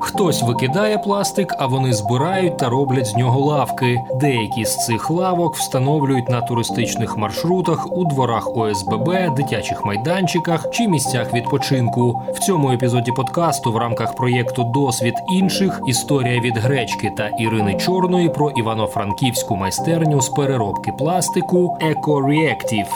Хтось викидає пластик, а вони збирають та роблять з нього лавки. Деякі з цих лавок встановлюють на туристичних маршрутах у дворах ОСББ, дитячих майданчиках чи місцях відпочинку. В цьому епізоді подкасту в рамках проєкту Досвід інших історія від гречки та Ірини Чорної про івано-франківську майстерню з переробки пластику «Еко-Реактів».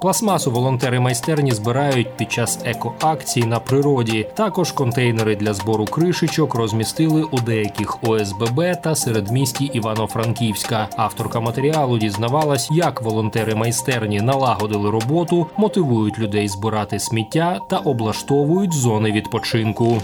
Пластмасу волонтери майстерні збирають під час екоакцій на природі. Також контейнери для збору кришечок розмістили у деяких ОСББ та середмісті Івано-Франківська. Авторка матеріалу дізнавалась, як волонтери майстерні налагодили роботу, мотивують людей збирати сміття та облаштовують зони відпочинку.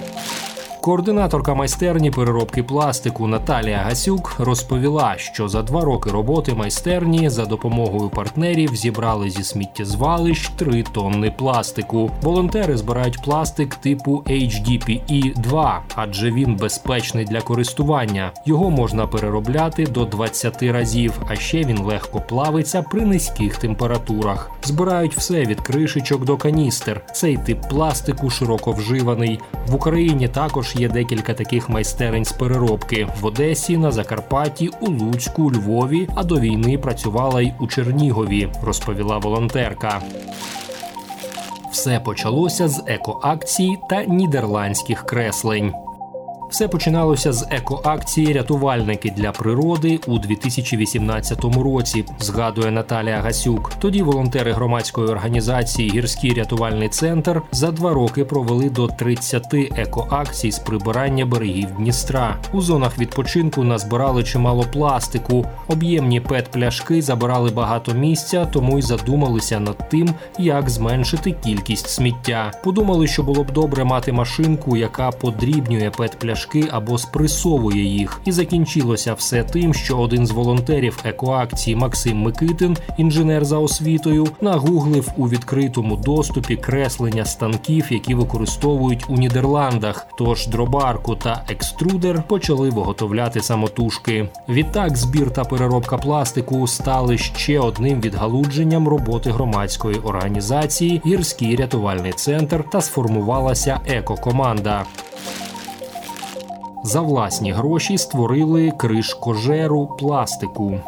Координаторка майстерні переробки пластику Наталія Гасюк розповіла, що за два роки роботи майстерні за допомогою партнерів зібрали зі сміттєзвалищ 3 тонни пластику. Волонтери збирають пластик типу HDPE 2 адже він безпечний для користування. Його можна переробляти до 20 разів, а ще він легко плавиться при низьких температурах. Збирають все від кришечок до каністер. Цей тип пластику широко вживаний в Україні. Також є декілька таких майстерень з переробки в Одесі, на Закарпатті, у Луцьку, Львові. А до війни працювала й у Чернігові, розповіла волонтерка. Все почалося з екоакції та нідерландських креслень. Все починалося з екоакції Рятувальники для природи у 2018 році. Згадує Наталія Гасюк. Тоді волонтери громадської організації Гірський рятувальний центр за два роки провели до 30 екоакцій з прибирання берегів Дністра. У зонах відпочинку назбирали чимало пластику. Об'ємні пет-пляшки забирали багато місця, тому й задумалися над тим, як зменшити кількість сміття. Подумали, що було б добре мати машинку, яка подрібнює пет-пляшки пляшки або спресовує їх. І закінчилося все тим, що один з волонтерів екоакції Максим Микитин, інженер за освітою, нагуглив у відкритому доступі креслення станків, які використовують у Нідерландах. Тож дробарку та екструдер почали виготовляти самотужки. Відтак збір та переробка пластику стали ще одним відгалудженням роботи громадської організації Гірський рятувальний центр та сформувалася екокоманда за власні гроші створили кришкожеру пластику.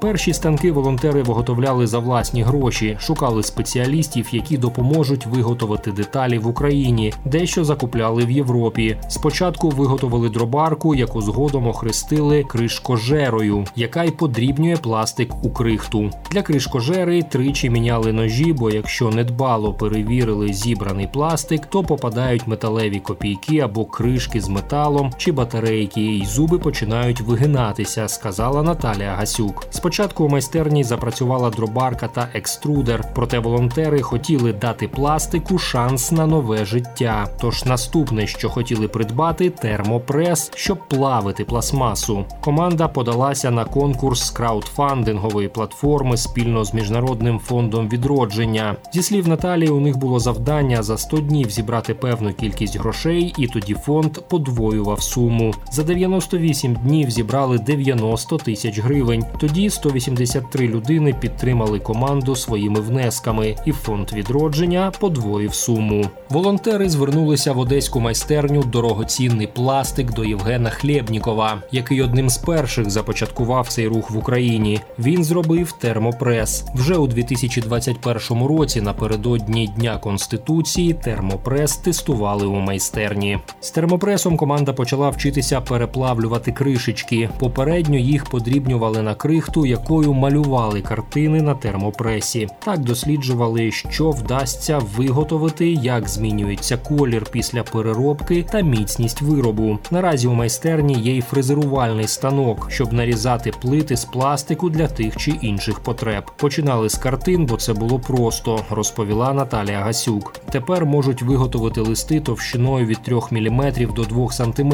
Перші станки волонтери виготовляли за власні гроші, шукали спеціалістів, які допоможуть виготовити деталі в Україні, дещо закупляли в Європі. Спочатку виготовили дробарку, яку згодом охрестили кришкожерою, яка й подрібнює пластик у крихту. Для кришкожери тричі міняли ножі, бо якщо недбало перевірили зібраний пластик, то попадають металеві копійки або кришки з металом чи батарейки, і зуби починають вигинатися, сказала Наталія Гасюк. Спочатку у майстерні запрацювала дробарка та екструдер, проте волонтери хотіли дати пластику шанс на нове життя. Тож наступне, що хотіли придбати, термопрес, щоб плавити пластмасу. Команда подалася на конкурс з краудфандингової платформи спільно з міжнародним фондом відродження. Зі слів Наталії, у них було завдання за 100 днів зібрати певну кількість грошей, і тоді фонд подвоював суму. За 98 днів зібрали 90 тисяч гривень. Тоді 183 людини підтримали команду своїми внесками, і фонд відродження подвоїв суму. Волонтери звернулися в одеську майстерню дорогоцінний пластик до Євгена Хлєбнікова, який одним з перших започаткував цей рух в Україні. Він зробив термопрес вже у 2021 році. Напередодні дня конституції термопрес тестували у майстерні. З термопресом команда почала вчитися переплавлювати кришечки. Попередньо їх подрібнювали на крихту якою малювали картини на термопресі. Так досліджували, що вдасться виготовити, як змінюється колір після переробки та міцність виробу. Наразі у майстерні є й фрезерувальний станок, щоб нарізати плити з пластику для тих чи інших потреб. Починали з картин, бо це було просто, розповіла Наталія Гасюк. Тепер можуть виготовити листи товщиною від 3 мм до 2 см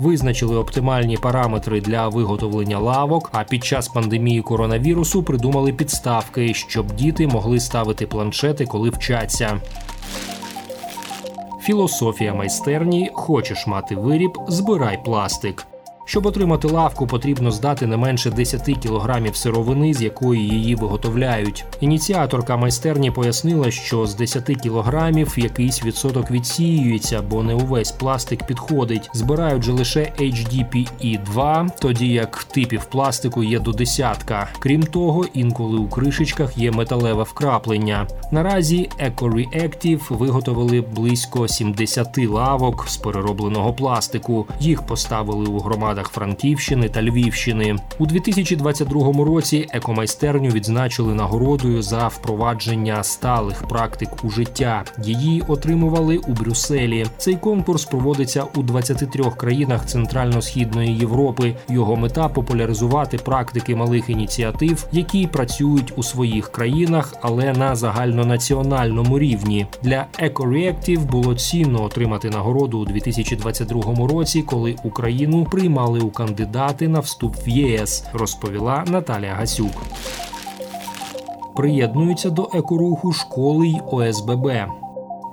визначили оптимальні параметри для виготовлення лавок. А під час пандемії коронавірусу придумали підставки, щоб діти могли ставити планшети, коли вчаться. Філософія майстерні: хочеш мати виріб, збирай пластик. Щоб отримати лавку, потрібно здати не менше 10 кілограмів сировини, з якої її виготовляють. Ініціаторка майстерні пояснила, що з 10 кілограмів якийсь відсоток відсіюється, бо не увесь пластик підходить. Збирають же лише HDPE 2 тоді як типів пластику є до десятка. Крім того, інколи у кришечках є металеве вкраплення. Наразі EcoReactive виготовили близько 70 лавок з переробленого пластику. Їх поставили у громадах Франківщини та Львівщини. У 2022 році екомайстерню відзначили нагородою за впровадження сталих практик у життя. Її отримували у Брюсселі. Цей конкурс проводиться у 23 країнах Центрально-східної Європи. Його мета популяризувати практики малих ініціатив, які працюють у своїх країнах, але на загальнонаціональному рівні. Для EcoReactive було цінно отримати нагороду у 2022 році, коли Україну приймали у кандидати на вступ в ЄС, розповіла Наталія Гасюк. Приєднуються до екоруху школи й ОСББ.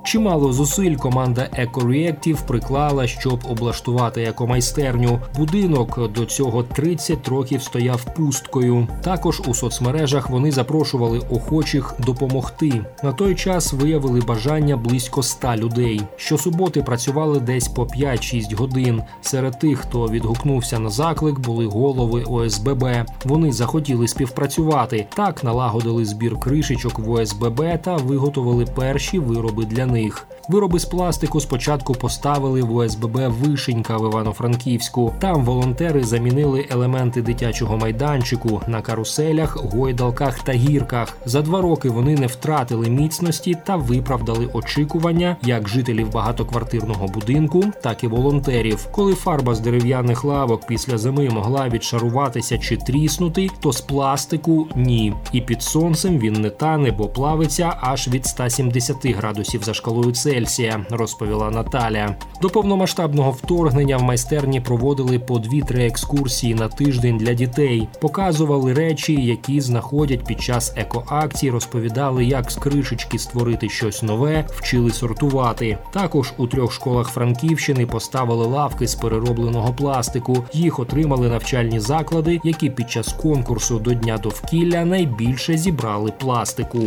Чимало зусиль команда EcoReactive приклала, щоб облаштувати екомайстерню. Будинок до цього 30 років стояв пусткою. Також у соцмережах вони запрошували охочих допомогти. На той час виявили бажання близько 100 людей. Щосуботи працювали десь по 5-6 годин. Серед тих, хто відгукнувся на заклик, були голови ОСББ. Вони захотіли співпрацювати. Так налагодили збір кришечок в ОСББ та виготовили перші вироби для них них. Вироби з пластику спочатку поставили в ОСББ Вишенька в Івано-Франківську. Там волонтери замінили елементи дитячого майданчику на каруселях, гойдалках та гірках. За два роки вони не втратили міцності та виправдали очікування як жителів багатоквартирного будинку, так і волонтерів. Коли фарба з дерев'яних лавок після зими могла відшаруватися чи тріснути, то з пластику ні. І під сонцем він не тане, бо плавиться аж від 170 градусів за шкалою Цельсія, розповіла Наталя. До повномасштабного вторгнення в майстерні проводили по дві-три екскурсії на тиждень для дітей, показували речі, які знаходять під час екоакцій, розповідали, як з кришечки створити щось нове, вчили сортувати. Також у трьох школах Франківщини поставили лавки з переробленого пластику. Їх отримали навчальні заклади, які під час конкурсу до дня довкілля найбільше зібрали пластику.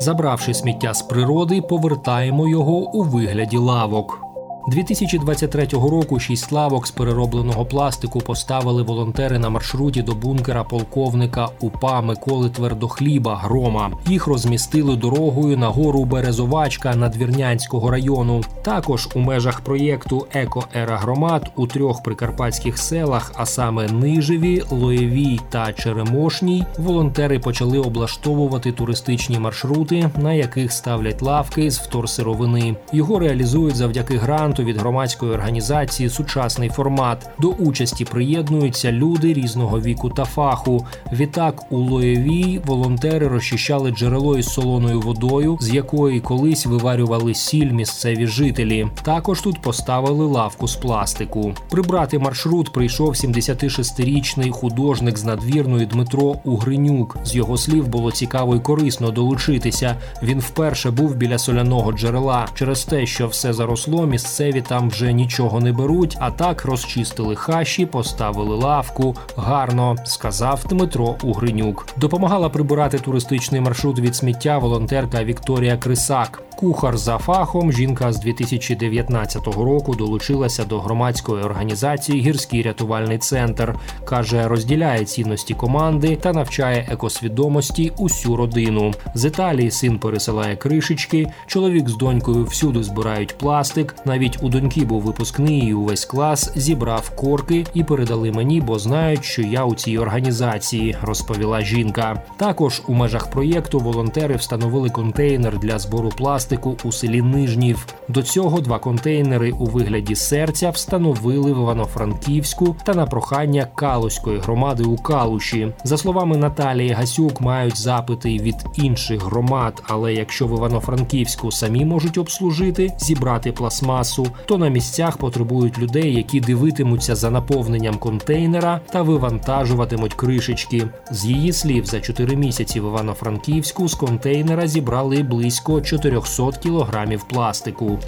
Забравши сміття з природи, повертаємо його у вигляді лавок. 2023 року шість лавок з переробленого пластику поставили волонтери на маршруті до бункера полковника УПА Миколи Твердохліба Грома. Їх розмістили дорогою на гору Березовачка Надвірнянського району. Також у межах проєкту Еко-Ера громад у трьох прикарпатських селах, а саме Нижеві, Лоєвій та Черемошній, волонтери почали облаштовувати туристичні маршрути, на яких ставлять лавки з вторсировини. Його реалізують завдяки гранту гранту від громадської організації Сучасний формат. До участі приєднуються люди різного віку та фаху. Відтак у Лоєвій волонтери розчищали джерело із солоною водою, з якої колись виварювали сіль місцеві жителі. Також тут поставили лавку з пластику. Прибрати маршрут прийшов 76-річний художник з надвірної Дмитро Угринюк. З його слів було цікаво і корисно долучитися. Він вперше був біля соляного джерела через те, що все заросло місце місцеві там вже нічого не беруть, а так розчистили хащі, поставили лавку. Гарно сказав Дмитро Угринюк. Допомагала прибирати туристичний маршрут від сміття волонтерка Вікторія Крисак. Кухар за фахом жінка з 2019 року долучилася до громадської організації Гірський рятувальний центр. каже, розділяє цінності команди та навчає екосвідомості усю родину. З Італії син пересилає кришечки. Чоловік з донькою всюди збирають пластик. Навіть у доньки був випускний і увесь клас зібрав корки і передали мені, бо знають, що я у цій організації, розповіла жінка. Також у межах проєкту волонтери встановили контейнер для збору пластику пластику у селі Нижнів. До цього два контейнери у вигляді серця встановили в Івано-Франківську та на прохання Калуської громади у Калуші. За словами Наталії Гасюк, мають запити від інших громад. Але якщо в Івано-Франківську самі можуть обслужити, зібрати пластмасу, то на місцях потребують людей, які дивитимуться за наповненням контейнера та вивантажуватимуть кришечки. З її слів, за 4 місяці в Івано-Франківську з контейнера зібрали близько 400 500 кілограмів пластику.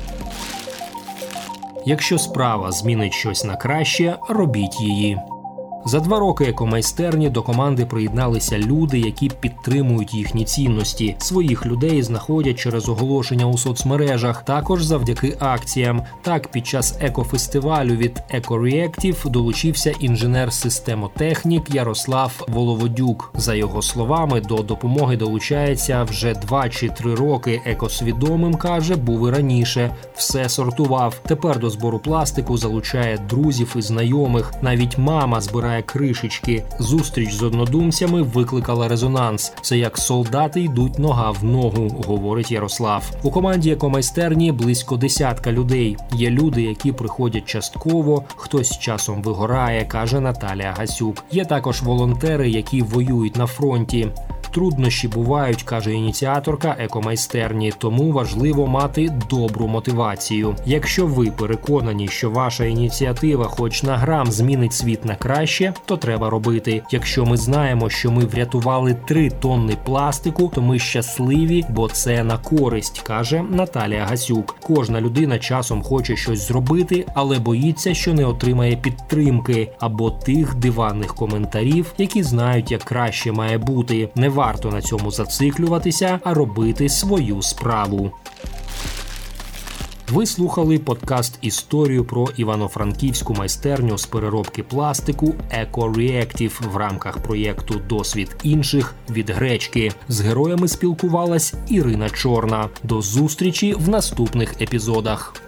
Якщо справа змінить щось на краще, робіть її. За два роки екомайстерні до команди приєдналися люди, які підтримують їхні цінності. Своїх людей знаходять через оголошення у соцмережах, також завдяки акціям. Так, під час екофестивалю від EcoReactive долучився інженер-системотехнік Ярослав Воловодюк. За його словами, до допомоги долучається вже два чи три роки. Екосвідомим каже, був і раніше. Все сортував. Тепер до збору пластику залучає друзів і знайомих. Навіть мама збирає збирає кришечки. Зустріч з однодумцями викликала резонанс. Це як солдати йдуть нога в ногу, говорить Ярослав. У команді екомайстерні близько десятка людей. Є люди, які приходять частково, хтось часом вигорає, каже Наталія Гасюк. Є також волонтери, які воюють на фронті. Труднощі бувають, каже ініціаторка екомайстерні, тому важливо мати добру мотивацію. Якщо ви переконані, що ваша ініціатива, хоч на грам, змінить світ на краще, то треба робити. Якщо ми знаємо, що ми врятували 3 тонни пластику, то ми щасливі, бо це на користь, каже Наталія Гасюк. Кожна людина часом хоче щось зробити, але боїться, що не отримає підтримки або тих диванних коментарів, які знають, як краще має бути. Не варто на цьому зациклюватися, а робити свою справу. Ви слухали подкаст Історію про івано-франківську майстерню з переробки пластику EcoReactive в рамках проєкту Досвід інших від гречки. З героями спілкувалась Ірина Чорна. До зустрічі в наступних епізодах.